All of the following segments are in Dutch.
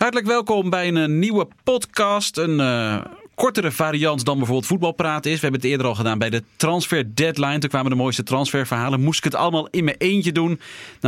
Hartelijk welkom bij een eh, nieuwe podcast. Een eh, kortere variant dan bijvoorbeeld voetbalpraat is. We hebben het eerder al gedaan bij de transfer deadline. Toen kwamen de mooiste transferverhalen. Moest ik het allemaal in mijn eentje doen? Nou,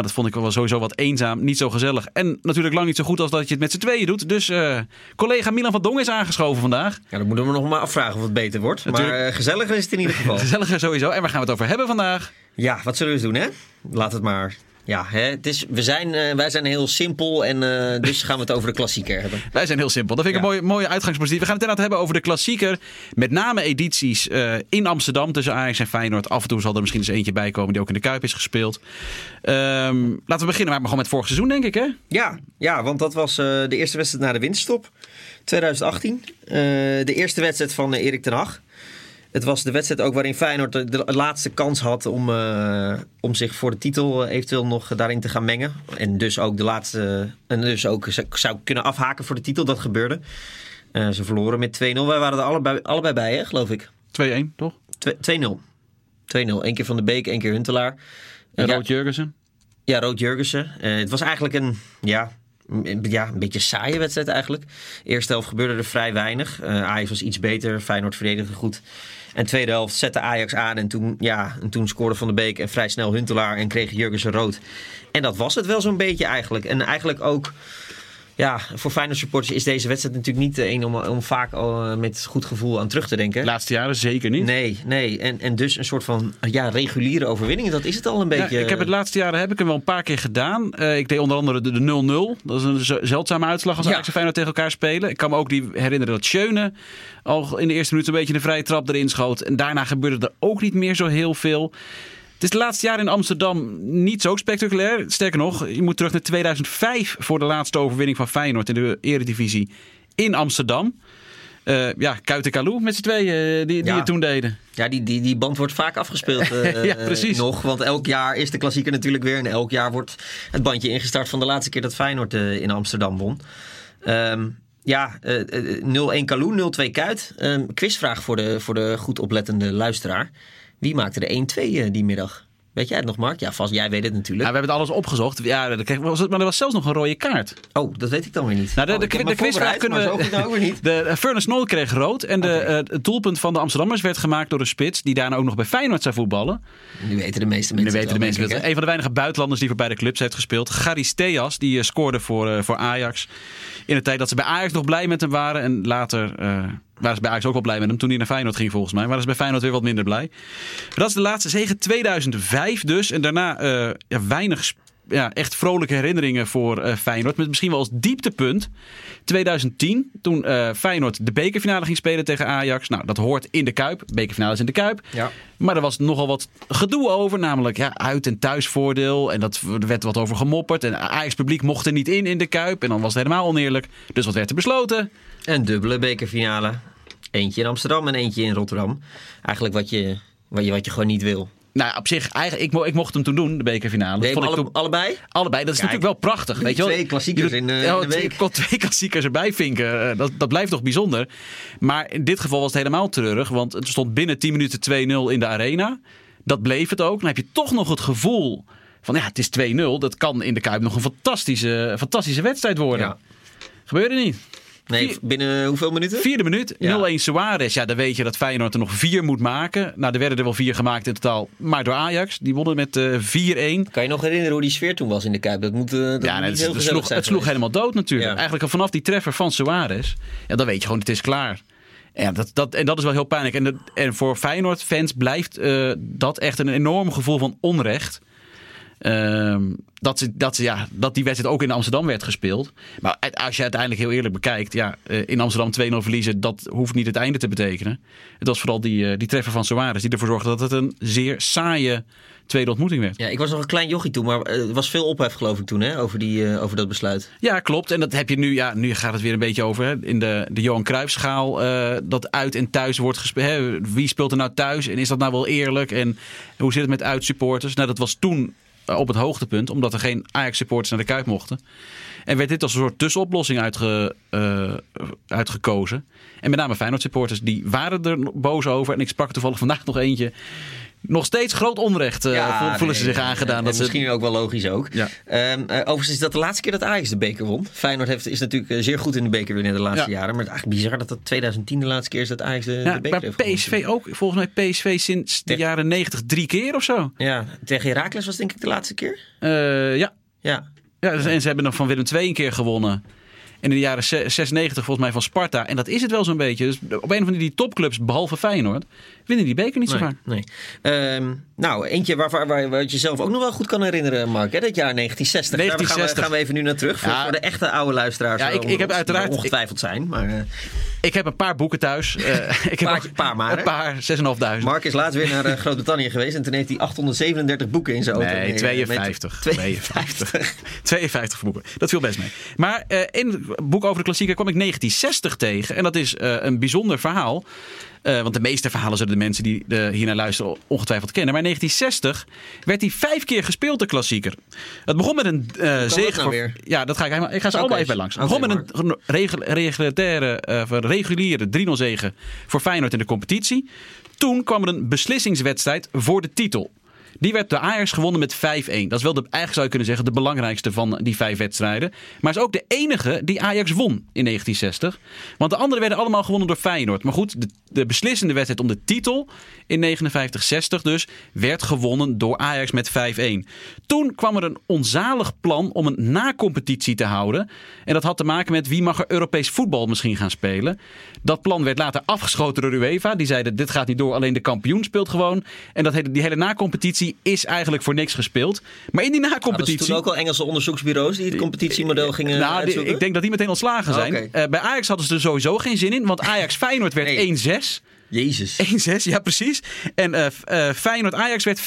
dat vond ik wel sowieso wat eenzaam. Niet zo gezellig. En natuurlijk lang niet zo goed als dat je het met z'n tweeën doet. Dus eh, collega Milan van Dong is aangeschoven vandaag. Ja, dan moeten we nog maar afvragen of het beter wordt. Natuurlijk. Maar gezelliger is het in ieder geval. Gezelliger sowieso. En waar gaan we het over hebben vandaag? ja, wat zullen we eens doen, hè? Laat het maar. Ja, hè? Het is, we zijn, eh, wij zijn heel simpel en eh, dus gaan we het over de klassieker hebben. Wij zijn heel simpel. Dat vind ik Ja. een mooie, mooie uitgangspositie. We gaan het inderdaad hebben over de klassieker. Met name edities eh, in Amsterdam tussen Ajax en Feyenoord. Af en toe zal er misschien eens eentje bij komen die ook in de Kuip is gespeeld. Ehm, laten we beginnen maar gewoon met vorig seizoen, denk ik. Hè? Ja, ja want dat was de eerste wedstrijd na de winterstop. 2018. Eh, de eerste wedstrijd van Erik ten Hag. Het was de wedstrijd ook waarin Feyenoord de, de laatste kans had om, eh, om zich voor de titel eh, eventueel nog daarin te gaan mengen. En dus ook de laatste. En dus ook zou- kunnen afhaken voor de titel. Dat gebeurde. Eh, ze verloren met 2-0. Wij waren er allebei, allebei bij, hè, geloof ik. 2-1, toch? Twee- 2-0. 2-0. Eén keer Van de Beek, één keer Huntelaar. En ja, Rood Jurgensen. ja, Rood Jurgensen. Het was eigenlijk een, ja, ja, een beetje saaie wedstrijd eigenlijk. Eerste helft gebeurde er vrij weinig. Eh, Ajax was iets beter, Feyenoord verdedigde goed. En tweede helft zette Ajax aan en toen, ja, en toen scoorde Van de Beek en vrij snel Huntelaar en kreeg Jurgensen rood. En dat was het wel zo'n beetje eigenlijk. En eigenlijk ook... Ja, voor Feyenoord supporters is deze wedstrijd natuurlijk niet een om, om vaak eh, met goed gevoel aan terug te denken. Laatste jaren zeker niet. Nee, nee. En, en dus een soort van ja, reguliere overwinning. Dat is het al een Ja, beetje. ik heb het laatste jaren heb ik hem wel een paar keer gedaan. Eh, ik deed onder andere de de 0-0. Dat is een zeldzame uitslag als Ja. Ajax en Feyenoord tegen elkaar spelen. Ik kan me ook die herinneren dat Schöne al in de eerste minuut een beetje een vrije trap erin schoot. En daarna gebeurde er ook niet meer zo heel veel. Het is de laatste jaren in Amsterdam niet zo spectaculair. Sterker nog, je moet terug naar 2005 voor de laatste overwinning van Feyenoord in de Eredivisie in Amsterdam. Eh, ja, Kuit en Kalou met z'n tweeën eh, die, het toen deden. Ja, die, die, die band wordt vaak afgespeeld eh, Ja, precies. nog. Want elk jaar is de klassieker natuurlijk weer. En elk jaar wordt het bandje ingestart van de laatste keer dat Feyenoord in Amsterdam won. Ehm, ja, eh, eh, 0-1 Kalou, 0-2 Kuit. Ehm, quizvraag voor de, voor de goed oplettende luisteraar. Wie maakte de 1-2 eh, die middag? Weet jij het nog, Mark? Ja, vast. Jij weet het Ja, natuurlijk. we hebben het alles opgezocht. Ja, dat kreeg- was maar er was zelfs nog een rode kaart. Oh, dat weet ik dan weer niet. Nou, de, Oh, de, quizvraag kunnen we... nou ook weer niet. De uh, Furnace kreeg rood. En de, eh, het doelpunt van de Amsterdammers werd gemaakt door een spits. Die daarna ook nog bij Feyenoord zou voetballen. Nu weten de meeste Nu mensen weten de het wel, mensen? Een van de weinige buitenlanders die voor beide clubs heeft gespeeld. Gary Steas, die eh, scoorde voor, eh, voor Ajax. In de tijd dat ze bij Ajax nog blij met hem waren. En later eh, waren ze bij Ajax ook wel blij met hem. Toen hij naar Feyenoord ging volgens mij. Waren ze bij Feyenoord weer wat minder blij. Maar dat is de laatste zege 2005 dus. En daarna eh, ja, weinig ja, echt vrolijke herinneringen voor eh, Feyenoord. Met misschien wel als dieptepunt 2010. Toen eh, Feyenoord de bekerfinale ging spelen tegen Ajax. Nou, dat hoort in de Kuip. Bekerfinale is in de Kuip. Ja. Maar er was nogal wat gedoe over. Namelijk ja, uit- en thuisvoordeel. En dat, er werd wat over gemopperd. En Ajax-publiek mocht er niet in in de Kuip. En dan was het helemaal oneerlijk. Dus wat werd er besloten? Een dubbele bekerfinale. Eentje in Amsterdam en eentje in Rotterdam. Eigenlijk wat je, wat je, wat je gewoon niet wil. Nou, op zich, eigenlijk, ik, mo- ik mocht hem toen doen, de bekerfinale. Vond ik alle, toen- allebei? Allebei, dat is Kijk, natuurlijk wel prachtig. Weet je wel? twee klassiekers Je doet- in, eh, ja, in de week. Je kon twee klassiekers erbij vinken. Eh, Dat, dat blijft toch bijzonder. Maar in dit geval was het helemaal treurig. Want het stond binnen 10 minuten 2-0 in de arena. Dat bleef het ook. Dan heb je toch nog het gevoel van ja, het is 2-0. Dat kan in de Kuip nog een fantastische, fantastische wedstrijd worden. Ja. Gebeurde niet. Nee, Vier- binnen hoeveel minuten? Vierde minuut, Ja. 0-1 Suarez. Ja, dan weet je dat Feyenoord er nog vier moet maken. Nou, er werden er wel vier gemaakt in totaal. Maar door Ajax, die wonnen met eh 4-1. Kan je nog herinneren hoe die sfeer toen was in de Kuip? Dat moet, dat Ja, nee, het, sloeg, het sloeg helemaal dood natuurlijk. Ja. Eigenlijk vanaf die treffer van Suarez. Ja, dan weet je gewoon, het is klaar. Ja, dat, dat, en dat is wel heel pijnlijk. En, dat- en voor Feyenoord-fans blijft eh, dat echt een enorm gevoel van onrecht. Ehm, dat, ze, dat, ze, ja, dat die wedstrijd ook in Amsterdam werd gespeeld. Maar als je uiteindelijk heel eerlijk bekijkt, ja, eh, in Amsterdam 2-0 verliezen, dat hoeft niet het einde te betekenen. Het was vooral die, eh, die treffer van Suarez die ervoor zorgde dat het een zeer saaie tweede ontmoeting werd. Ja, ik was nog een klein jochie toen, maar eh, er was veel ophef geloof ik toen hè, over, die, eh, over dat besluit. Ja, klopt. En dat heb je nu. Ja, nu gaat het weer een beetje over. Hè, in de, de Johan Cruijffschaal. eh dat uit en thuis wordt gespeeld. Wie speelt er nou thuis? En is dat nou wel eerlijk? En hoe zit het met uitsupporters? Nou, dat was toen eh, op het hoogtepunt. Omdat er geen Ajax-supporters naar de Kuip mochten. En werd dit als een soort tussenoplossing eh, uitgekozen. En met name Feyenoord-supporters, die waren er boos over. En ik sprak toevallig vandaag nog eentje. Nog steeds groot onrecht uh, voelen ze zich aangedaan. En, dat misschien ook wel logisch ook. Ja. Um, overigens is dat de laatste keer dat Ajax de beker won. Feyenoord heeft, is natuurlijk zeer goed in de beker winnen de laatste jaren. Maar het is eigenlijk bizar dat dat 2010 de laatste keer is dat Ajax de, beker heeft gewonnen. PSV ook. Volgens mij PSV sinds de jaren 90 drie keer of zo. Ja, tegen Heracles was denk ik de laatste keer. Uh, ja. Ja. ja dus, en ze hebben nog van Willem II een keer gewonnen. En in de jaren 96 volgens mij van Sparta. En dat is het wel zo'n beetje. Dus op een van die topclubs, behalve Feyenoord, winnen die beker niet zo vaak. Nee. Um, nou, eentje waar, waar, waar, je zelf ook nog wel goed kan herinneren, Mark. Hè? Dat jaar 1960. 1960. Daar gaan we, even nu naar terug. Voor, voor de echte oude luisteraars. Ja, ik, ik heb uiteraard... ongetwijfeld zijn. Maar, uh, ik heb een paar boeken thuis. Uh, ik heb paar, paar maar. Een paar, 6.500. Mark is laatst weer naar uh, Groot-Brittannië geweest. En toen heeft hij 837 boeken in zijn auto. Nee, 52. 52. 52 boeken. Dat viel best mee. Maar in het boek over de klassieker kwam ik 1960 tegen. En dat is een bijzonder verhaal. Uh, want de meeste verhalen zullen de mensen die uh, hier naar luisteren ongetwijfeld kennen. Maar in 1960 werd hij vijf keer gespeeld, de klassieker. Het begon met een uh, zege. Nou. Ja, dat ga ik helemaal. Ik ga ze okay. allemaal even langs. Het begon met een regulaire, reguliere 3-0 zege voor Feyenoord in de competitie. Toen kwam er een beslissingswedstrijd voor de titel. Die werd door Ajax gewonnen met 5-1. Dat is wel de, eigenlijk zou je kunnen zeggen de belangrijkste van die vijf wedstrijden. Maar is ook de enige die Ajax won in 1960. Want de anderen werden allemaal gewonnen door Feyenoord. Maar goed, de, de beslissende wedstrijd om de titel in 59-60 dus werd gewonnen door Ajax met 5-1. Toen kwam er een onzalig plan om een na-competitie te houden. En dat had te maken met wie mag er Europees voetbal misschien gaan spelen. Dat plan werd later afgeschoten door UEFA. Die zeiden dit gaat niet door, alleen de kampioen speelt gewoon. En dat, die hele na-competitie is eigenlijk voor niks gespeeld. Maar in die na-competitie... Nou, toen ook al Engelse onderzoeksbureaus die het competitiemodel gingen nou, ik denk dat die meteen ontslagen zijn. Uh, bij Ajax hadden ze er sowieso geen zin in. Want Ajax Feyenoord werd nee. 1-6. Jezus. 1-6, ja precies. En uh, uh, Feyenoord Ajax werd 4-2.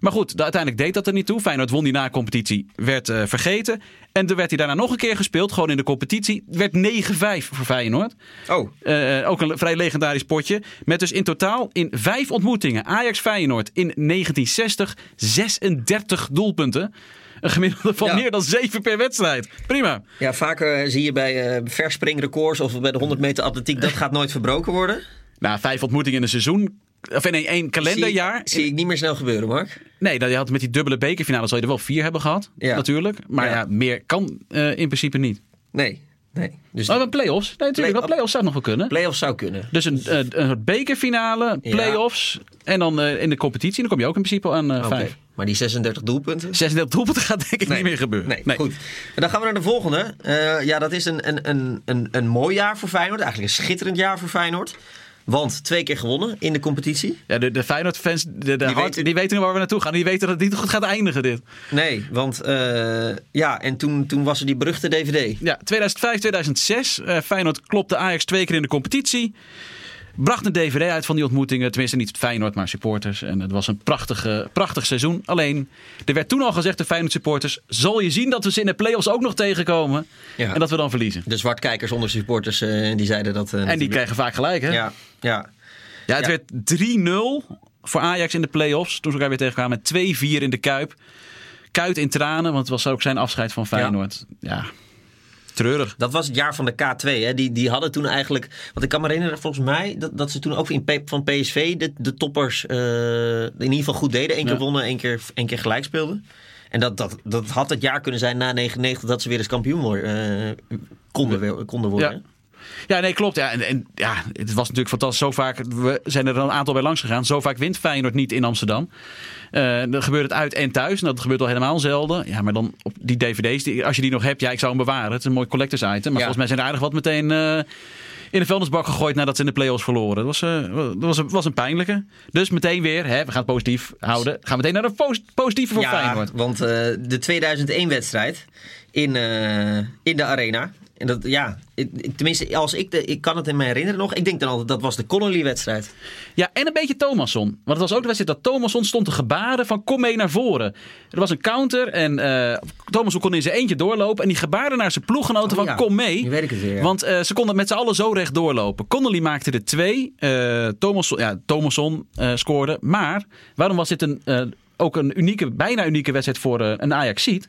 Maar goed, uiteindelijk deed dat er niet toe. Feyenoord won die na-competitie, werd uh, vergeten. En toen werd hij daarna nog een keer gespeeld, gewoon in de competitie. Werd 9-5 voor Feyenoord. Oh. Ook een vrij legendarisch potje. Met dus in totaal in vijf ontmoetingen Ajax-Feyenoord in 1960 36 doelpunten. Een gemiddelde van ja. meer dan 7 per wedstrijd. Prima. Ja, vaker zie je bij uh, verspringrecords of bij de 100 meter atletiek... dat gaat nooit verbroken worden. Nou, vijf ontmoetingen in een seizoen of in één kalenderjaar. Zie, zie, ik niet meer snel gebeuren, Mark. Nee, dat je had met die dubbele bekerfinale zal je er wel vier hebben gehad, ja. natuurlijk. Maar ja. ja meer kan uh, in principe niet. Nee, nee. Dus oh, play-offs? Nee, natuurlijk. Play play-offs zou nog wel kunnen. Play-offs zou kunnen. Dus een, uh, een bekerfinale, play-offs en dan uh, in de competitie. Dan kom je ook in principe aan okay. vijf. Maar die 36 doelpunten? 36 doelpunten gaat denk ik nee. niet meer gebeuren. Nee, nee. goed. En dan gaan we naar de volgende. ja, dat is een, een, een, een, een mooi jaar voor Feyenoord. Eigenlijk een schitterend jaar voor Feyenoord. Want twee keer gewonnen in de competitie. Ja, de, de Feyenoord-fans de, de die, weten, die weten waar we naartoe gaan. Die weten dat het niet goed gaat eindigen, dit. Nee, want uh, ja, en toen, toen was er die beruchte DVD. Ja, 2005, 2006. Uh, Feyenoord klopte Ajax twee keer in de competitie. Bracht een DVD uit van die ontmoetingen. Tenminste, niet Feyenoord, maar supporters. En het was een prachtige, prachtig seizoen. Alleen, er werd toen al gezegd, de Feyenoord supporters... zal je zien dat we ze in de play-offs ook nog tegenkomen. Ja. En dat we dan verliezen. De zwartkijkers onder supporters, uh, die zeiden dat... Uh, en die kregen vaak gelijk, hè? Ja, ja. Ja, het werd 3-0 voor Ajax in de play-offs. Toen ze elkaar weer tegenkwamen met 2-4 in de Kuip. Kuit in tranen, want het was ook zijn afscheid van Feyenoord. ja. Treurig. Dat was het jaar van de K2. Hè? Die, die hadden toen eigenlijk. Want ik kan me herinneren, volgens mij, dat, dat ze toen ook in, van PSV de, de toppers uh, in ieder geval goed deden. Eén keer ja. wonnen, één keer, één keer gelijk speelden. En dat, dat, dat had het jaar kunnen zijn na 99 dat ze weer eens kampioen uh, konden, konden worden. Ja. Ja, nee, klopt. Ja, en, en, ja, het was natuurlijk fantastisch. Zo vaak, we zijn er een aantal bij langs gegaan. Zo vaak wint Feyenoord niet in Amsterdam. Uh, dan gebeurt het uit en thuis. En dat gebeurt al helemaal zelden. Ja, maar dan op die dvd's, die, als je die nog hebt, ja, ik zou hem bewaren. Het is een mooi collectors item. Maar ja. volgens mij zijn er aardig wat meteen... Uh, in de vuilnisbak gegooid nadat ze in de play-offs verloren. Dat was, uh, dat was, een, was een pijnlijke. Dus meteen weer, hè, we gaan het positief houden. Gaan meteen naar de post, positieve voor ja, Feyenoord. want uh, de 2001-wedstrijd in, uh, in de Arena... En dat, ja, ik, tenminste, als ik, de, ik kan het in me herinneren nog. Ik denk dan altijd, dat was de Connolly-wedstrijd. Ja, en een beetje Thomasson. Want het was ook de wedstrijd dat Thomasson stond te gebaren van kom mee naar voren. Er was een counter en uh, Thomasson kon in zijn eentje doorlopen. En die gebaarde naar zijn ploeggenoten oh, van ja. kom mee. Nu weet ik het weer. Ja. Want uh, ze konden met z'n allen zo recht doorlopen. Connolly maakte er twee. Uh, Thomasson, ja, Thomasson scoorde. Maar waarom was dit een, ook een unieke, bijna unieke wedstrijd voor een Ajax-Ziet?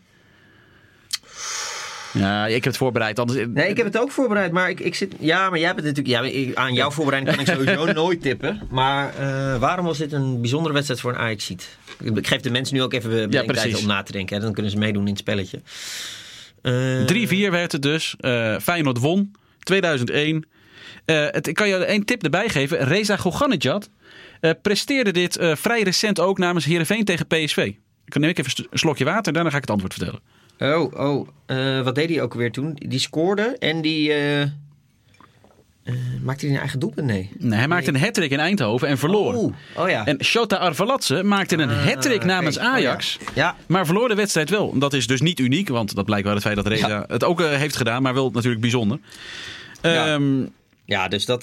Ja, ik heb het voorbereid. Anders... Nee, ik heb het ook voorbereid, maar ik, ik zit... Ja, maar jij hebt het natuurlijk... Ja, ik- aan jouw voorbereiding kan ik sowieso nooit tippen. Maar eh, waarom was dit een bijzondere wedstrijd voor een Ajax-ziet? Ik geef de mensen nu ook even bedenktijd precies. om na te denken. Hè? Dan kunnen ze meedoen in het spelletje. Eh, 3-4 werd het dus. Eh, Feyenoord won. 2001. Eh, het, ik kan je één tip erbij geven. Reza Goganejad eh, presteerde dit eh, vrij recent ook namens Heerenveen tegen PSV. Ik neem ik even een slokje water, daarna ga ik het antwoord vertellen. Oh, oh. eh, wat deed hij ook weer toen? Die scoorde en die... eh, eh, maakte hij een eigen doelpunt? Nee. Nee, hij maakte een hat in Eindhoven en verloor. Oh, oh ja. En Shota Arveladze maakte een hat namens. Oh, Ajax. ja. Ja. Maar verloor de wedstrijd wel. Dat is dus niet uniek, want dat blijkt wel het feit dat Reza Ja. het ook heeft gedaan, maar wel natuurlijk bijzonder. Ja. Ehm, Ja, dus dat,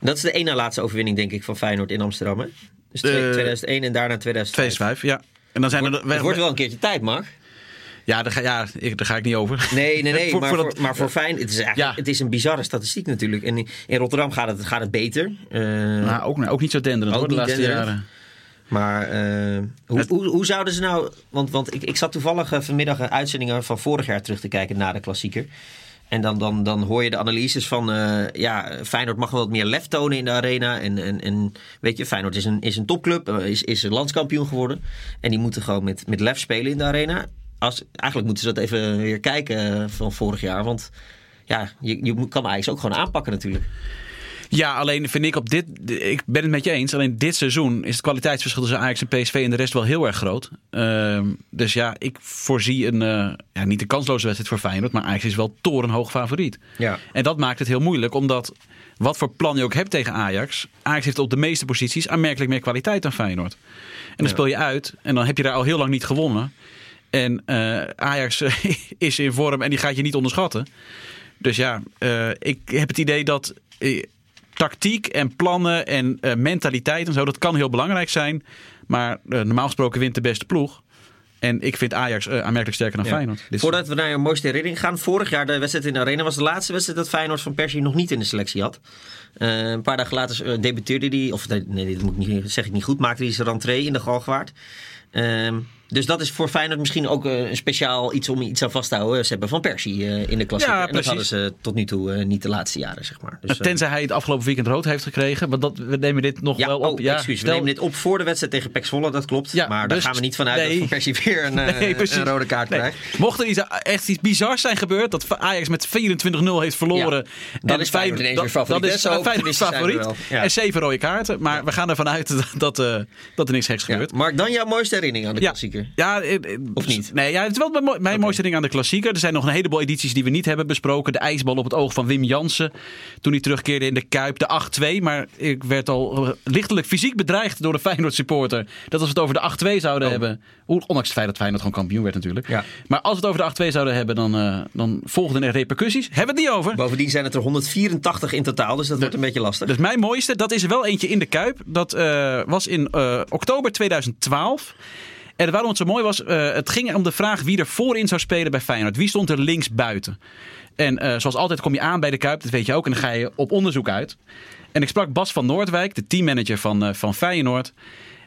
dat is de ene laatste overwinning, denk ik, van Feyenoord in Amsterdam. Hè? Dus twee- Eh, 2001 en daarna 2005. 2-5, ja. En dan zijn er... Het wordt wel een keertje tijd, Mark. Ja, daar ga, ja ik, daar ga ik niet over. Nee, nee, nee. Voor- maar, voor voor, dat- maar voor Feyenoord, het is, eigenlijk, Ja. het is een bizarre statistiek natuurlijk. En in, in Rotterdam gaat het, gaat het beter. Eh, Maar ook, ook niet zo denderend Ook hoor, de laatste denderend. jaren. Maar eh, hoe, Het- hoe, hoe zouden ze nou... Want, want ik, ik zat toevallig eh, vanmiddag een uitzendingen van vorig jaar terug te kijken na de klassieker. En dan, dan, dan hoor je de analyses van... eh, ja, Feyenoord mag wel wat meer lef tonen in de arena. En, en, en weet je, Feyenoord is een, is een topclub. is, is een landskampioen geworden. En die moeten gewoon met, met lef spelen in de arena. Als, eigenlijk moeten ze dat even weer kijken eh, van vorig jaar. Want ja, je, je kan eigenlijk ook gewoon aanpakken natuurlijk. Ja, alleen vind ik op dit... Ik ben het met je eens. Alleen dit seizoen is het kwaliteitsverschil tussen Ajax en PSV en de rest wel heel erg groot. Ehm, dus ja, ik voorzie een... eh, ja, niet een kansloze wedstrijd voor Feyenoord. Maar Ajax is wel torenhoog favoriet. Ja. En dat maakt het heel moeilijk. Omdat wat voor plan je ook hebt tegen Ajax. Ajax heeft op de meeste posities aanmerkelijk meer kwaliteit dan Feyenoord. En dan Ja. speel je uit. En dan heb je daar al heel lang niet gewonnen. En eh, Ajax eh, is in vorm en die gaat je niet onderschatten. Dus ja, eh, ik heb het idee dat tactiek en plannen en mentaliteit en zo, dat kan heel belangrijk zijn. Maar normaal gesproken wint de beste ploeg. En ik vind Ajax eh, aanmerkelijk sterker dan Ja. Feyenoord. Voordat we naar je mooiste herinnering gaan. Vorig jaar de wedstrijd in de Arena was de laatste wedstrijd dat Feyenoord van Persie nog niet in de selectie had. Een paar dagen later debuteerde hij, of nee, nee, dat moet ik niet, zeg ik niet goed, maakte hij zijn rentree in de Galgenwaard. Dus dat is voor Feyenoord misschien ook eh, een speciaal iets om iets aan vast te houden. Ze hebben Van Persie eh, in de klasse. Ja, en dat hadden ze tot nu toe eh, niet de laatste jaren, zeg maar. Dus, Tenzij hij het afgelopen weekend rood heeft gekregen. Want dat, we nemen dit nog ja, wel op. oh, ja, excuus. We nemen dit op voor de wedstrijd tegen Pek Zwolle, dat klopt. Ja, maar daar dus- gaan we niet vanuit nee. dat Van Persie weer een, eh, Nee, een rode kaart Nee. krijgt. Mocht er iets, echt iets bizars zijn gebeurd, dat Ajax met 24-0 heeft verloren. Ja, dan is Feyenoord ineens weer favoriet, Dat is Feyenoord favoriet. Ja. En zeven rode kaarten. Maar we gaan ervan uit dat, dat, dat er niks geks Ja. gebeurt. Mark, dan jouw mooiste herinnering aan de Ja. Klassieker. Ja, eh, eh, Of niet? Nee, ja, het is wel mijn, mo- mijn mooiste ding aan de klassieker. Er zijn nog een heleboel edities die we niet hebben besproken. De ijsbal op het oog van Wim Jansen. Toen hij terugkeerde in de Kuip. De 8-2. Maar ik werd al eh, lichtelijk fysiek bedreigd door de Feyenoord supporter. Dat als we het over de 8-2 zouden Oh. hebben. Ondanks het feit dat Feyenoord gewoon kampioen werd natuurlijk. Ja. Maar als we het over de 8-2 zouden hebben, dan, dan volgden er repercussies. Hebben we het niet over. Bovendien zijn het er 184 in totaal, dus dat wordt een beetje lastig. Dus mijn mooiste, dat is er wel eentje in de Kuip. Dat was in oktober 2012. En waarom het zo mooi was, eh, het ging om de vraag wie er voorin zou spelen bij Feyenoord. Wie stond er links buiten? En eh, zoals altijd kom je aan bij de Kuip, dat weet je ook. En dan ga je op onderzoek uit. En ik sprak Bas van Noordwijk, de teammanager van, eh, van Feyenoord.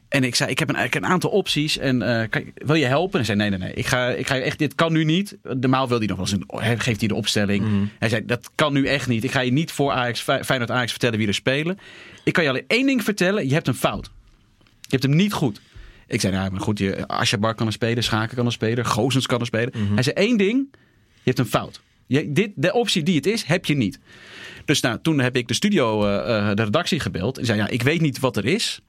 En ik zei, ik heb een, eigenlijk een aantal opties. En kan wil je helpen? En hij zei, nee, nee, nee. Ik ga, ik ga echt, dit kan nu niet. Normaal wil hij nog wel eens een, hij geeft hij de opstelling. Mhm. Hij zei, dat kan nu echt niet. Ik ga je niet voor Ajax, Fey- Feyenoord Ajax vertellen wie er spelen. Ik kan je alleen één ding vertellen. Je hebt een fout. Je hebt hem niet goed. Ik zei, nou, maar goed, je, Asjabar kan er spelen. Schaken kan er spelen. Gozens kan er spelen. Mhm. Hij zei, één ding. Je hebt een fout. Je, dit, de optie die het is, heb je niet. Dus nou, toen heb ik de studio, eh, eh, de redactie gebeld. En zei, ja, ik weet niet wat er is.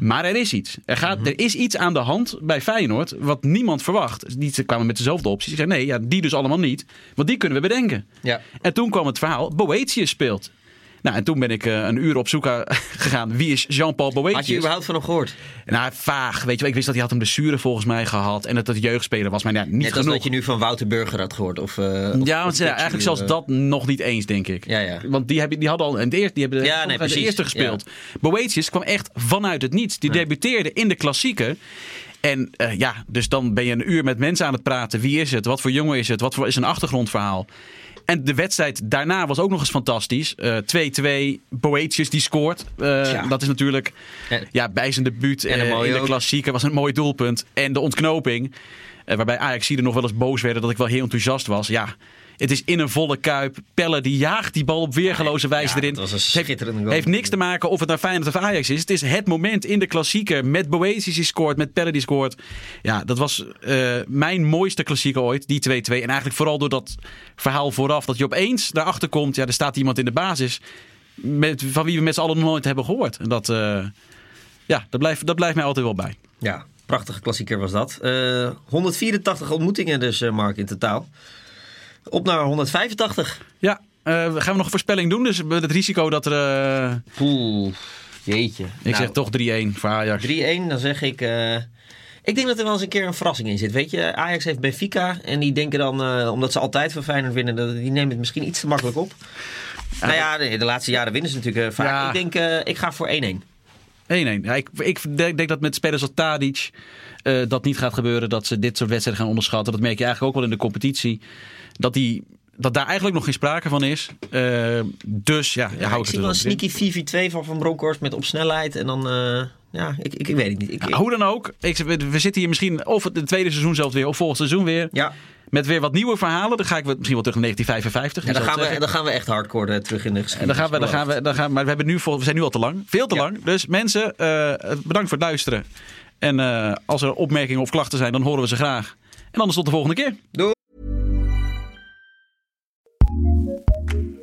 Maar er is iets. Er, gaat, er is iets aan de hand bij Feyenoord wat niemand verwacht. Die ze kwamen met dezelfde opties. Ik zei, nee, ja, die dus allemaal niet. Want die kunnen we bedenken. Ja. En toen kwam het verhaal, Boetius speelt. Nou, en toen ben ik eh, een uur op zoek eh, gegaan. Wie is Jean-Paul Boetius? Had je überhaupt van hem gehoord? Nou, vaag. Weet je wel, ik wist dat hij had een blessure volgens mij gehad. En dat het jeugdspeler was. Maar ja, niet Net als genoeg. dat je nu van Wouter Burger had gehoord. Of, eh, of- Ja, want ja, eigenlijk zelfs dat nog niet eens, denk ik. Ja, ja. Want die, hebben, die hadden al en de eerste, die hebben Ja, nee, de eerste gespeeld. Boetius kwam echt vanuit het niets. Die debuteerde in de klassieker. En ja, dus dan ben je een uur met mensen aan het praten. Wie is het? Wat voor jongen is het? Wat voor is een achtergrondverhaal? En de wedstrijd daarna was ook nog eens fantastisch. Eh, 2-2, Boetius die scoort. Eh. Dat is natuurlijk ja, bij zijn debuut En eh, mooie in de klassieker was een mooi doelpunt. En de ontknoping. Eh, waarbij Ajax er nog wel eens boos werden dat ik wel heel enthousiast was. Ja, het is in een volle kuip. Pelle die jaagt die bal op weergeloze wijze Ja, erin. dat was een Het heeft- niks te maken of het nou Feyenoord of Ajax is. Het is het moment in de klassieker met Boetius die scoort, met Pelle die scoort. Ja, dat was eh, mijn mooiste klassieker ooit, die 2-2. En eigenlijk vooral door dat verhaal vooraf, dat je opeens daarachter komt. Ja, er staat iemand in de basis met, van wie we met z'n allen nog nooit hebben gehoord. En dat, eh, ja, dat, blijft, dat blijft mij altijd wel bij. Ja, prachtige klassieker was dat. Eh, 184 ontmoetingen dus, eh, Mark, in totaal. Op naar 185. Ja, eh, gaan we nog een voorspelling doen? Dus met het risico dat er... eh, Poeh, jeetje. ik Nou, zeg toch 3-1 voor Ajax. 3-1, dan zeg ik... eh, ik denk dat er wel eens een keer een verrassing in zit. Weet je, Ajax heeft Benfica. En die denken dan, omdat ze altijd van Feyenoord winnen... dat- die nemen het misschien iets te makkelijk op. nou ja, de, de laatste jaren winnen ze natuurlijk vaak. Ja. Ik denk, ik ga voor 1-1. 1-1. Ja, ik, ik denk, denk dat met spelers als Tadic eh, dat niet gaat gebeuren. Dat ze dit soort wedstrijden gaan onderschatten. Dat merk je eigenlijk ook wel in de competitie. Dat, die, dat daar eigenlijk nog geen sprake van is. Eh, dus ja, je Ja, ik houdt zie wel een sneaky 4v2 van Van Bronckhorst met op snelheid. En dan, eh, ja, ik, ik, ik weet het niet. Ik, Hoe dan ook. Ik, we zitten hier misschien of het tweede seizoen zelfs weer. Of volgend seizoen weer. ja, Met weer wat nieuwe verhalen. Dan ga ik misschien wel terug naar 1955. ja wie dan, gaan we, dan gaan we echt hardcore eh, terug in de En geschiedenis. dan gaan we, dan gaan we, dan gaan, maar we, hebben nu, we zijn nu al te lang. Veel te Ja. lang. Dus mensen, eh, bedankt voor het luisteren. En eh, als er opmerkingen of klachten zijn, dan horen we ze graag. En anders tot de volgende keer.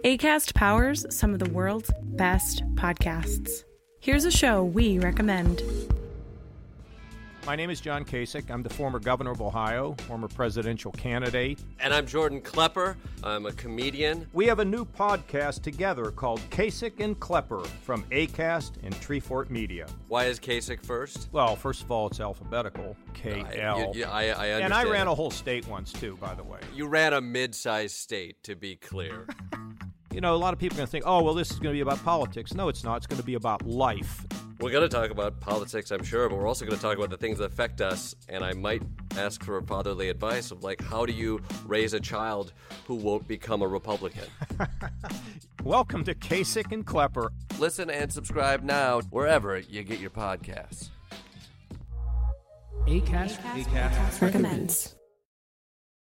ACAST powers some of the world's best podcasts. Here's a show we recommend. My name is John Kasich. I'm the former governor of Ohio, former presidential candidate. And I'm Jordan Klepper. I'm a comedian. We have a new podcast together called Kasich and Klepper from ACAST and Treefort Media. Why is Kasich first? Well, first of all, it's alphabetical K L. you- I, I understand. And I ran a whole state once too, by the way. You ran a mid-sized state, to be clear. You know, a lot of people are going to think, oh, well, this is going to be about politics. No, it's not. It's going to be about life. We're going to talk about politics, I'm sure, but we're also going to talk about the things that affect us. And I might ask for fatherly advice of like, how do you raise a child who won't become a Republican? Welcome to Kasich and Klepper. Listen and subscribe now wherever you get your podcasts. Acast recommends.